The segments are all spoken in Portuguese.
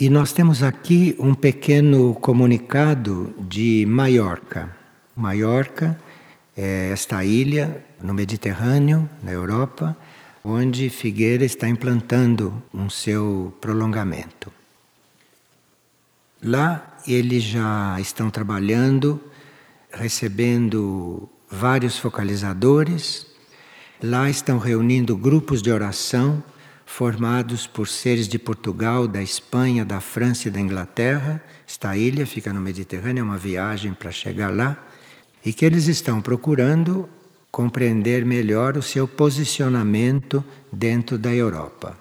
E nós temos aqui um pequeno comunicado de Maiorca. Maiorca é esta ilha no Mediterrâneo, na Europa, onde Figueira está implantando um seu prolongamento. Lá eles já estão trabalhando, recebendo vários focalizadores, lá estão reunindo grupos de oração formados por seres de Portugal, da Espanha, da França e da Inglaterra. Esta ilha fica no Mediterrâneo, é uma viagem para chegar lá, e que eles estão procurando compreender melhor o seu posicionamento dentro da Europa.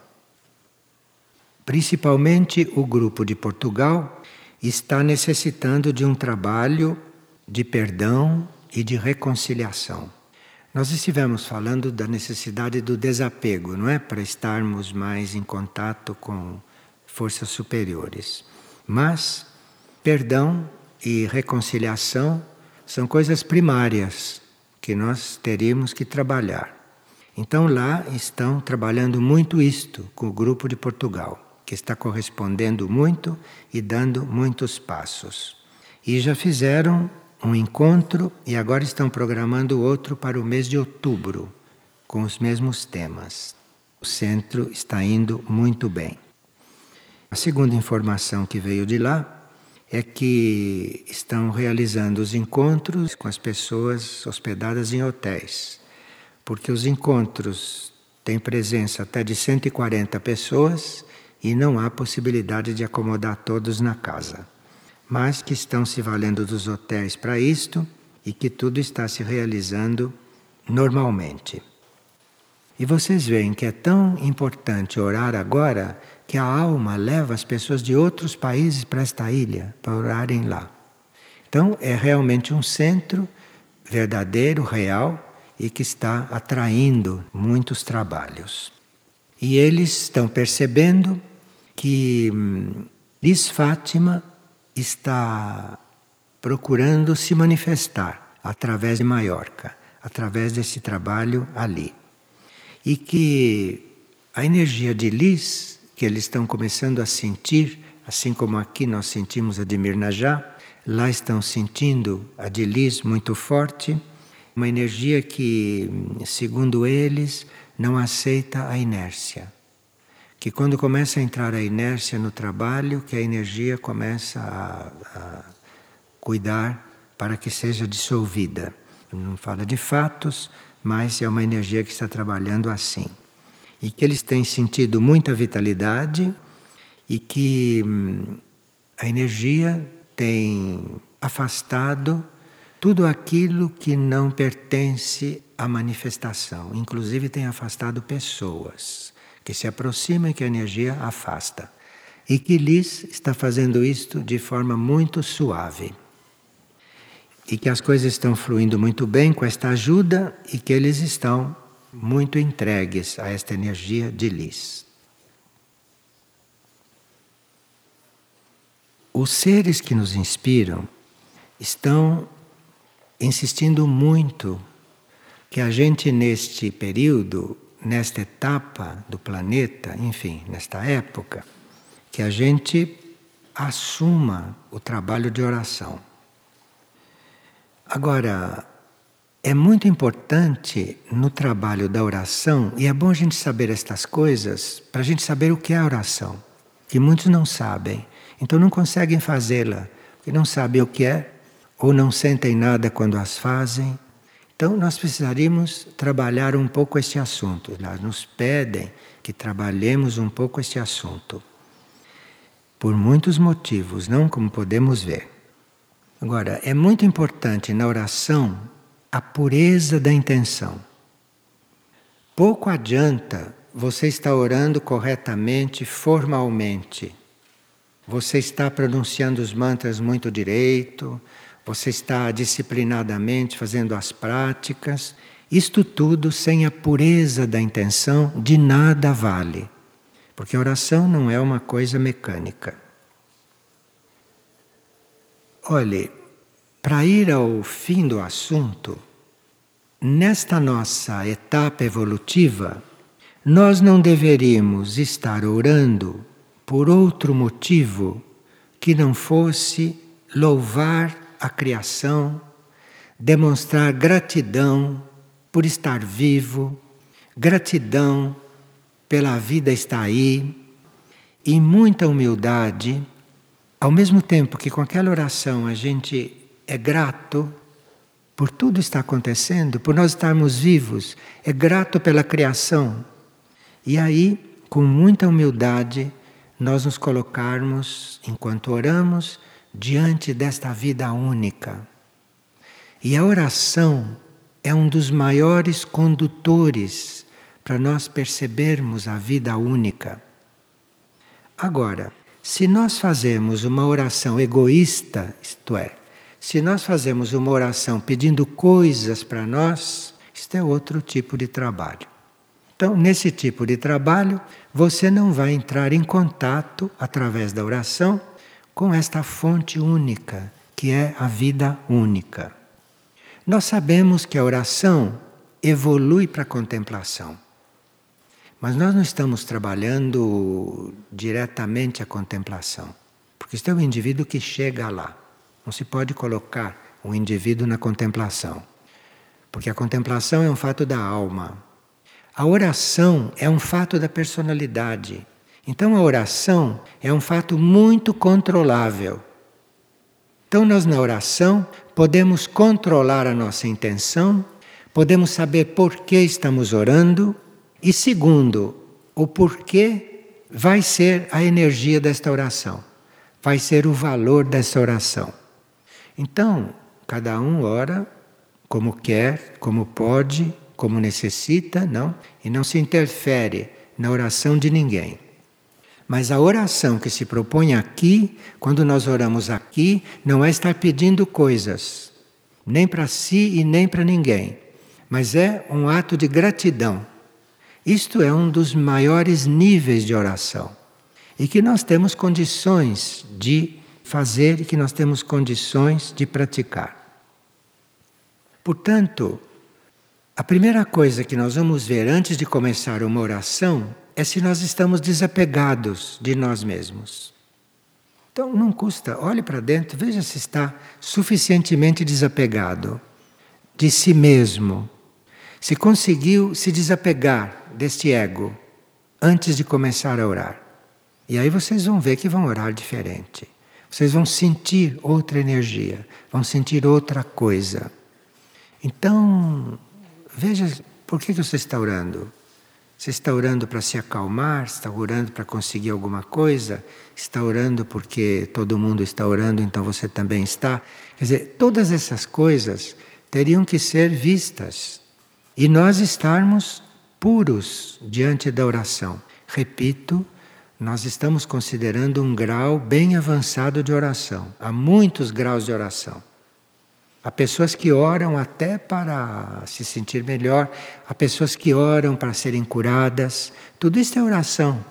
Principalmente o grupo de Portugal está necessitando de um trabalho de perdão e de reconciliação. Nós estivemos falando da necessidade do desapego, não é? Para estarmos mais em contato com forças superiores. Mas perdão e reconciliação são coisas primárias que nós teríamos que trabalhar. Então lá estão trabalhando muito isto com o grupo de Portugal, que está correspondendo muito e dando muitos passos. E já fizeram um encontro e agora estão programando outro para o mês de outubro, com os mesmos temas. O centro está indo muito bem. A segunda informação que veio de lá é que estão realizando os encontros com as pessoas hospedadas em hotéis, porque os encontros têm presença até de 140 pessoas e não há possibilidade de acomodar todos na casa mas que estão se valendo dos hotéis para isto e que tudo está se realizando normalmente. E vocês veem que é tão importante orar agora que a alma leva as pessoas de outros países para esta ilha para orarem lá. Então é realmente um centro verdadeiro, real e que está atraindo muitos trabalhos. E eles estão percebendo que hum, Lis Fátima está procurando se manifestar através de Maiorca, através desse trabalho ali. E que a energia de Lis, que eles estão começando a sentir, assim como aqui nós sentimos a de Mirnajá, lá estão sentindo a de Lis muito forte, uma energia que, segundo eles, não aceita a inércia que quando começa a entrar a inércia no trabalho, que a energia começa a, a cuidar para que seja dissolvida. Não fala de fatos, mas é uma energia que está trabalhando assim. E que eles têm sentido muita vitalidade e que hum, a energia tem afastado tudo aquilo que não pertence à manifestação, inclusive tem afastado pessoas que se aproxima e que a energia afasta. E que Liz está fazendo isto de forma muito suave. E que as coisas estão fluindo muito bem com esta ajuda e que eles estão muito entregues a esta energia de Liz. Os seres que nos inspiram estão insistindo muito que a gente, neste período, nesta etapa do planeta, enfim, nesta época, que a gente assuma o trabalho de oração. Agora, é muito importante no trabalho da oração, e é bom a gente saber estas coisas para a gente saber o que é a oração, que muitos não sabem, então não conseguem fazê-la, porque não sabem o que é, ou não sentem nada quando as fazem então, nós precisaríamos trabalhar um pouco este assunto. Elas nos pedem que trabalhemos um pouco este assunto. Por muitos motivos, não como podemos ver. Agora, é muito importante na oração a pureza da intenção. Pouco adianta você estar orando corretamente, formalmente. Você está pronunciando os mantras muito direito, você está disciplinadamente fazendo as práticas, isto tudo sem a pureza da intenção de nada vale. Porque a oração não é uma coisa mecânica. Olhe, para ir ao fim do assunto, nesta nossa etapa evolutiva, nós não deveríamos estar orando por outro motivo que não fosse louvar a criação, demonstrar gratidão por estar vivo, gratidão pela vida estar aí, e muita humildade, ao mesmo tempo que com aquela oração a gente é grato por tudo está acontecendo, por nós estarmos vivos, é grato pela criação. E aí, com muita humildade, nós nos colocarmos, enquanto oramos, diante desta vida única. E a oração é um dos maiores condutores para nós percebermos a vida única. Agora, se nós fazemos uma oração egoísta, isto é, se nós fazemos uma oração pedindo coisas para nós, isto é outro tipo de trabalho. Então, nesse tipo de trabalho, você não vai entrar em contato através da oração com esta fonte única, que é a vida única. Nós sabemos que a oração evolui para a contemplação. Mas nós não estamos trabalhando diretamente a contemplação, porque este é o indivíduo que chega lá. Não se pode colocar o indivíduo na contemplação, porque a contemplação é um fato da alma. A oração é um fato da personalidade. Então a oração é um fato muito controlável. Então nós na oração podemos controlar a nossa intenção, podemos saber por que estamos orando e segundo, o porquê vai ser a energia desta oração, vai ser o valor dessa oração. Então, cada um ora como quer, como pode, como necessita, não? E não se interfere na oração de ninguém. Mas a oração que se propõe aqui, quando nós oramos aqui, não é estar pedindo coisas, nem para si e nem para ninguém, mas é um ato de gratidão. Isto é um dos maiores níveis de oração e que nós temos condições de fazer e que nós temos condições de praticar. Portanto, a primeira coisa que nós vamos ver antes de começar uma oração é se nós estamos desapegados de nós mesmos. Então não custa, olhe para dentro, veja se está suficientemente desapegado de si mesmo. Se conseguiu se desapegar deste ego antes de começar a orar. E aí vocês vão ver que vão orar diferente. Vocês vão sentir outra energia, vão sentir outra coisa. Então, veja por que, você está orando. Você está orando para se acalmar? Está orando para conseguir alguma coisa? Está orando porque todo mundo está orando, então você também está? Quer dizer, todas essas coisas teriam que ser vistas e nós estarmos puros diante da oração. Repito, nós estamos considerando um grau bem avançado de oração. Há muitos graus de oração. Há pessoas que oram até para se sentir melhor, há pessoas que oram para serem curadas. Tudo isso é oração.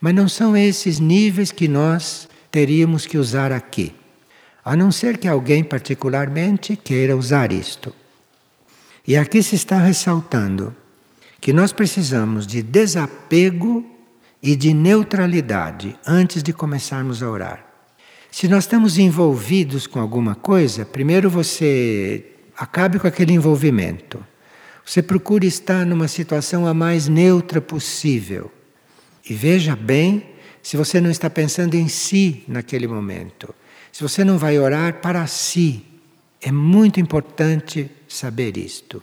Mas não são esses níveis que nós teríamos que usar aqui. A não ser que alguém particularmente queira usar isto. E aqui se está ressaltando que nós precisamos de desapego e de neutralidade antes de começarmos a orar. Se nós estamos envolvidos com alguma coisa, primeiro você acabe com aquele envolvimento. Você procure estar numa situação a mais neutra possível. E veja bem se você não está pensando em si naquele momento. Se você não vai orar para si. É muito importante saber isto.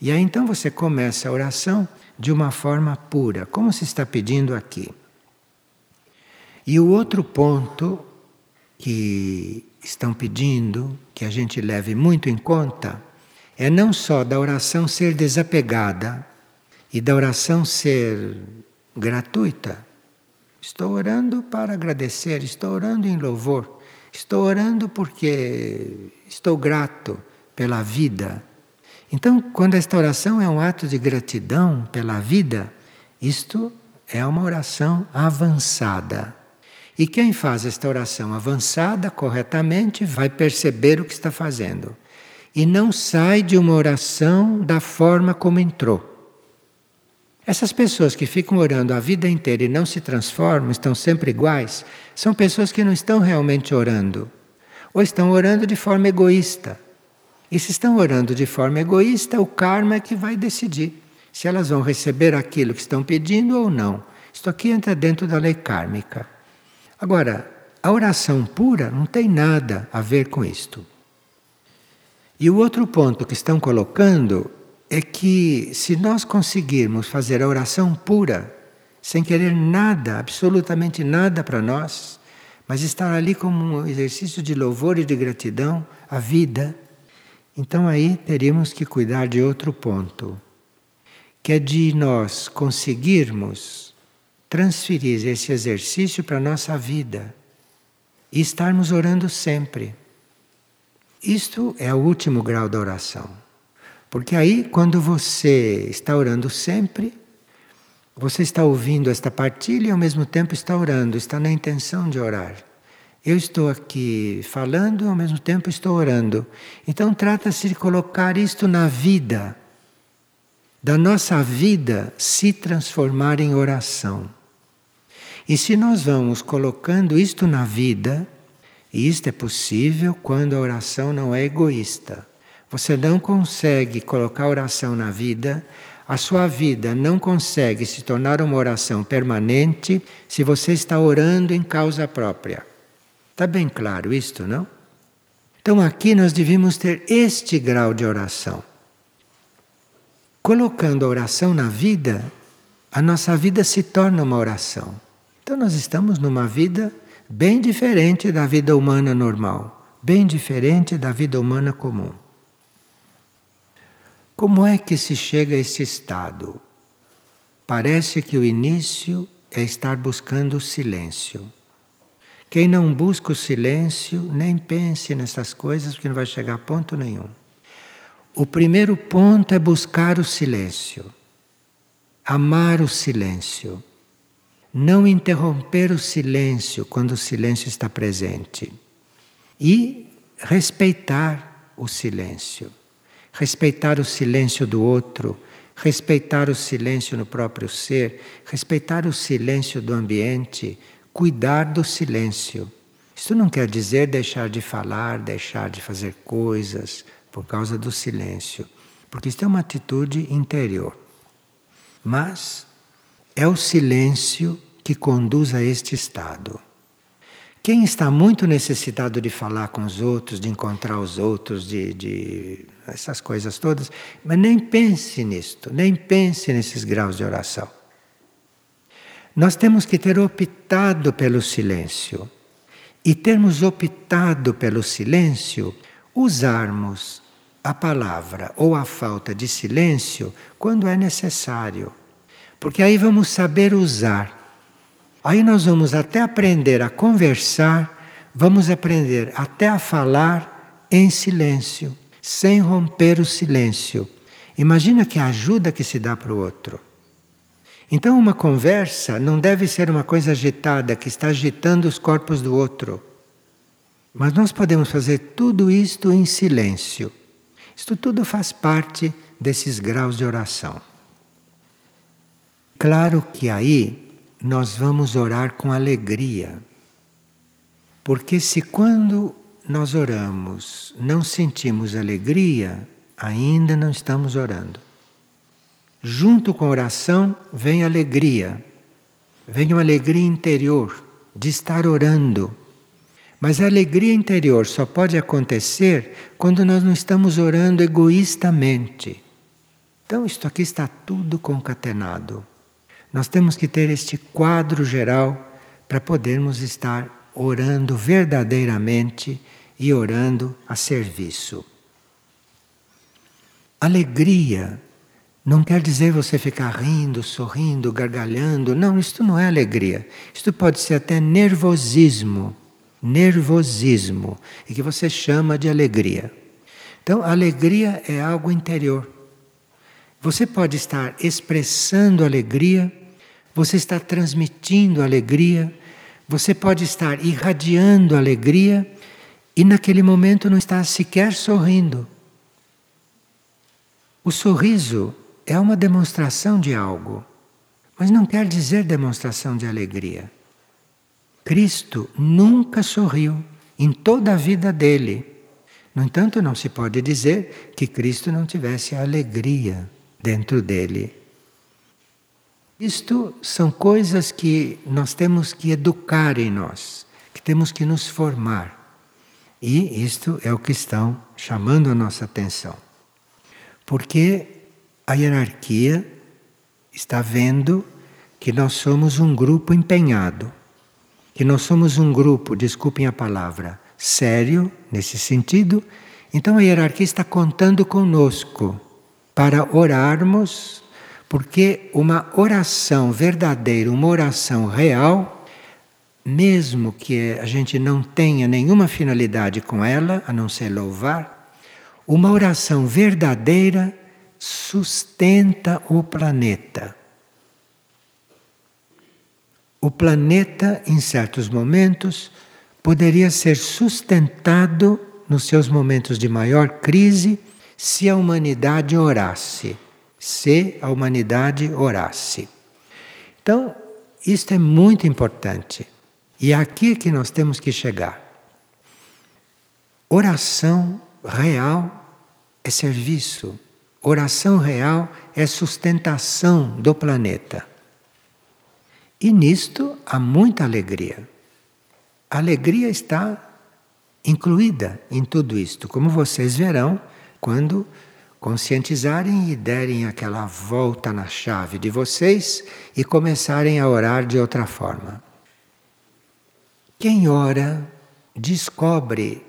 E aí então você começa a oração de uma forma pura, como se está pedindo aqui. E o outro ponto que estão pedindo que a gente leve muito em conta é não só da oração ser desapegada e da oração ser gratuita. Estou orando para agradecer, estou orando em louvor, estou orando porque estou grato pela vida então, quando esta oração é um ato de gratidão pela vida, isto é uma oração avançada. E quem faz esta oração avançada corretamente vai perceber o que está fazendo. E não sai de uma oração da forma como entrou. Essas pessoas que ficam orando a vida inteira e não se transformam, estão sempre iguais, são pessoas que não estão realmente orando. Ou estão orando de forma egoísta. E se estão orando de forma egoísta, o karma é que vai decidir se elas vão receber aquilo que estão pedindo ou não. Isto aqui entra dentro da lei kármica. Agora, a oração pura não tem nada a ver com isto. E o outro ponto que estão colocando é que se nós conseguirmos fazer a oração pura, sem querer nada, absolutamente nada para nós, mas estar ali como um exercício de louvor e de gratidão à vida, então aí teríamos que cuidar de outro ponto, que é de nós conseguirmos transferir esse exercício para a nossa vida e estarmos orando sempre. Isto é o último grau da oração. Porque aí, quando você está orando sempre, você está ouvindo esta partilha e ao mesmo tempo está orando, está na intenção de orar. Eu estou aqui falando e ao mesmo tempo estou orando. Então trata-se de colocar isto na vida, da nossa vida se transformar em oração. E se nós vamos colocando isto na vida, e isto é possível quando a oração não é egoísta. Você não consegue colocar oração na vida, a sua vida não consegue se tornar uma oração permanente se você está orando em causa própria. Está bem claro isto, não? Então aqui nós devíamos ter este grau de oração. Colocando a oração na vida, a nossa vida se torna uma oração. Então nós estamos numa vida bem diferente da vida humana normal, bem diferente da vida humana comum. Como é que se chega a esse estado? Parece que o início é estar buscando o silêncio. Quem não busca o silêncio, nem pense nessas coisas, porque não vai chegar a ponto nenhum. O primeiro ponto é buscar o silêncio, amar o silêncio, não interromper o silêncio quando o silêncio está presente e respeitar o silêncio respeitar o silêncio do outro, respeitar o silêncio no próprio ser, respeitar o silêncio do ambiente, cuidar do silêncio. Isso não quer dizer deixar de falar, deixar de fazer coisas por causa do silêncio, porque isso é uma atitude interior. Mas é o silêncio que conduz a este estado. Quem está muito necessitado de falar com os outros, de encontrar os outros, de, de essas coisas todas, mas nem pense nisto, nem pense nesses graus de oração. Nós temos que ter optado pelo silêncio. E termos optado pelo silêncio, usarmos a palavra ou a falta de silêncio quando é necessário. Porque aí vamos saber usar. Aí nós vamos até aprender a conversar, vamos aprender até a falar em silêncio sem romper o silêncio. Imagina que ajuda que se dá para o outro. Então, uma conversa não deve ser uma coisa agitada que está agitando os corpos do outro. Mas nós podemos fazer tudo isto em silêncio. Isto tudo faz parte desses graus de oração. Claro que aí nós vamos orar com alegria. Porque se quando nós oramos, não sentimos alegria, ainda não estamos orando. Junto com a oração vem alegria, vem uma alegria interior de estar orando. Mas a alegria interior só pode acontecer quando nós não estamos orando egoístamente. Então, isto aqui está tudo concatenado. Nós temos que ter este quadro geral para podermos estar orando verdadeiramente e orando a serviço. Alegria não quer dizer você ficar rindo, sorrindo, gargalhando. Não, isto não é alegria. Isto pode ser até nervosismo. Nervosismo. E que você chama de alegria. Então, alegria é algo interior. Você pode estar expressando alegria, você está transmitindo alegria, você pode estar irradiando alegria e naquele momento não está sequer sorrindo. O sorriso é uma demonstração de algo. mas não quer dizer demonstração de alegria. Cristo nunca sorriu em toda a vida dele. No entanto, não se pode dizer que Cristo não tivesse alegria dentro dele. Isto são coisas que nós temos que educar em nós, que temos que nos formar. E isto é o que estão chamando a nossa atenção. Porque a hierarquia está vendo que nós somos um grupo empenhado, que nós somos um grupo, desculpem a palavra, sério nesse sentido. Então a hierarquia está contando conosco para orarmos, porque uma oração verdadeira, uma oração real, mesmo que a gente não tenha nenhuma finalidade com ela, a não ser louvar, uma oração verdadeira sustenta o planeta. O planeta, em certos momentos, poderia ser sustentado nos seus momentos de maior crise se a humanidade orasse. Se a humanidade orasse. Então, isto é muito importante. E é aqui que nós temos que chegar. Oração real é serviço. Oração real é sustentação do planeta. E nisto há muita alegria. A alegria está incluída em tudo isto, como vocês verão quando conscientizarem e derem aquela volta na chave de vocês e começarem a orar de outra forma. Quem ora descobre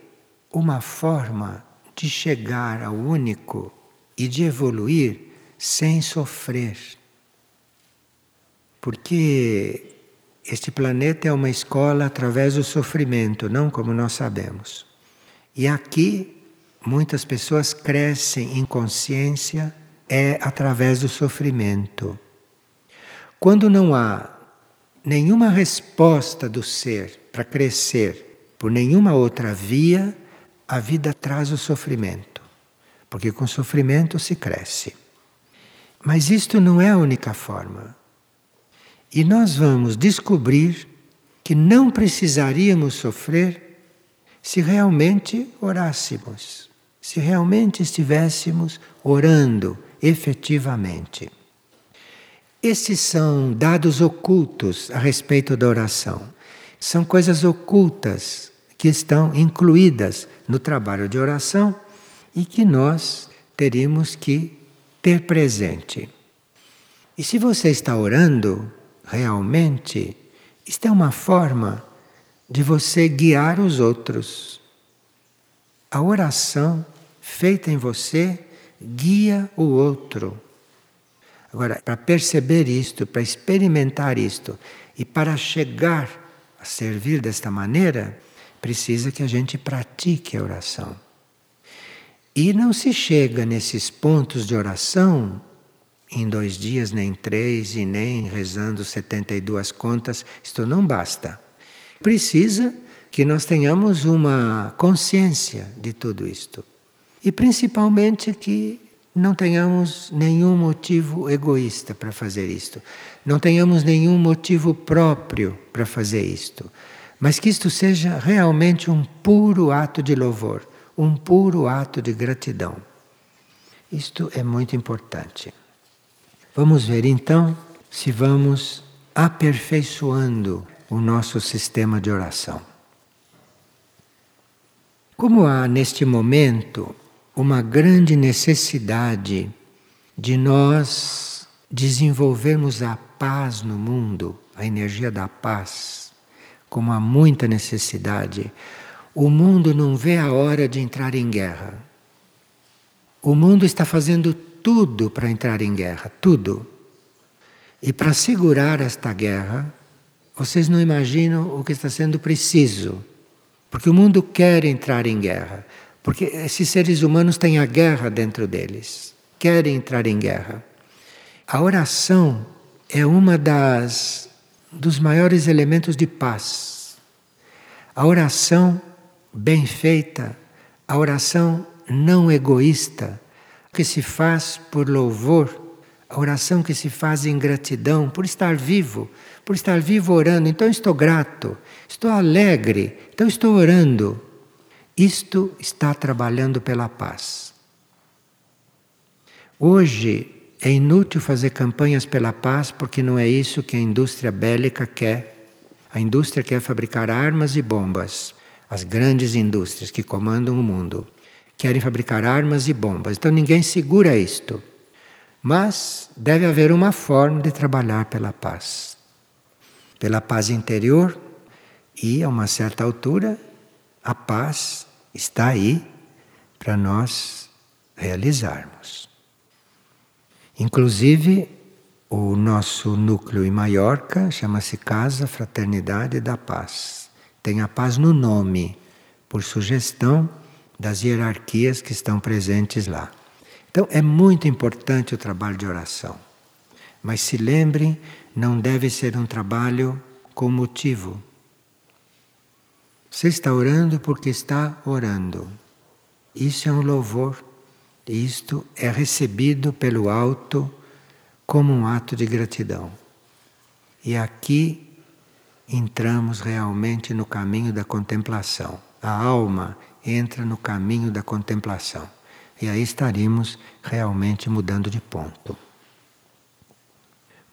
uma forma de chegar ao único e de evoluir sem sofrer. Porque este planeta é uma escola através do sofrimento, não como nós sabemos. E aqui muitas pessoas crescem em consciência é através do sofrimento. Quando não há nenhuma resposta do ser para crescer por nenhuma outra via, a vida traz o sofrimento. Porque com sofrimento se cresce. Mas isto não é a única forma. E nós vamos descobrir que não precisaríamos sofrer se realmente orássemos, se realmente estivéssemos orando efetivamente. Esses são dados ocultos a respeito da oração. São coisas ocultas que estão incluídas no trabalho de oração e que nós teríamos que ter presente. E se você está orando, realmente, isto é uma forma de você guiar os outros. A oração feita em você guia o outro. Agora, para perceber isto, para experimentar isto e para chegar a servir desta maneira, precisa que a gente pratique a oração. E não se chega nesses pontos de oração em dois dias, nem três, e nem rezando 72 contas, isto não basta. Precisa que nós tenhamos uma consciência de tudo isto. E principalmente que não tenhamos nenhum motivo egoísta para fazer isto. Não tenhamos nenhum motivo próprio para fazer isto. Mas que isto seja realmente um puro ato de louvor, um puro ato de gratidão. Isto é muito importante. Vamos ver então se vamos aperfeiçoando o nosso sistema de oração. Como há neste momento uma grande necessidade de nós desenvolvermos a paz no mundo, a energia da paz, como há muita necessidade, o mundo não vê a hora de entrar em guerra. O mundo está fazendo tudo para entrar em guerra, tudo. E para segurar esta guerra, vocês não imaginam o que está sendo preciso. Porque o mundo quer entrar em guerra. Porque esses seres humanos têm a guerra dentro deles. Querem entrar em guerra. A oração é uma das dos maiores elementos de paz. A oração bem feita, a oração não egoísta, que se faz por louvor a oração que se faz em gratidão por estar vivo, por estar vivo orando. Então estou grato, estou alegre, então estou orando. Isto está trabalhando pela paz. Hoje é inútil fazer campanhas pela paz porque não é isso que a indústria bélica quer. A indústria quer fabricar armas e bombas. As grandes indústrias que comandam o mundo querem fabricar armas e bombas. Então ninguém segura isto. Mas deve haver uma forma de trabalhar pela paz. Pela paz interior e, a uma certa altura, a paz está aí para nós realizarmos. Inclusive, o nosso núcleo em Maiorca chama-se Casa Fraternidade da Paz. Tem a paz no nome, por sugestão das hierarquias que estão presentes lá. Então é muito importante o trabalho de oração. Mas se lembrem, não deve ser um trabalho com motivo. Você está orando porque está orando. Isso é um louvor. Isto é recebido pelo alto como um ato de gratidão. E aqui entramos realmente no caminho da contemplação. A alma entra no caminho da contemplação. E aí estaríamos realmente mudando de ponto.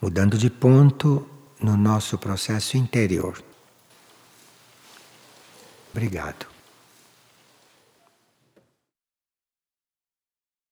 Mudando de ponto no nosso processo interior. Obrigado.